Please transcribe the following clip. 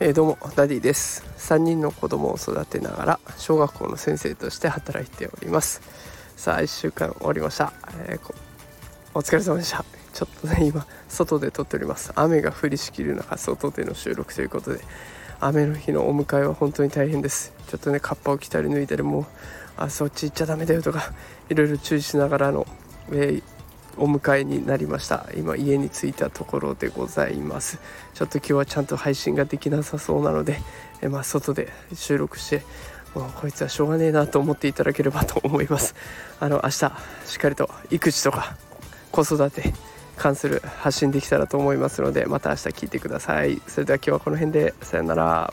えー、どうもダディです。3人の子供を育てながら小学校の先生として働いております。さあ1週間終わりました、えー、お疲れ様でした。ちょっとね今外で撮っております。雨が降りしきる中外での収録ということで雨の日のお迎えは本当に大変です。ちょっとねカッパを着たり脱いだりもうあそっち行っちゃダメだよとかいろいろ注意しながらの、えー、お迎えになりました。今家に着いたところでございます。ちょっと今日はちゃんと配信ができなさそうなのでえまあ外で収録してもうこいつはしょうがねえなと思っていただければと思います。あの明日しっかりと育児とか子育て関する発信できたらと思いますのでまた明日聞いてください。それでは今日はこの辺でさよなら。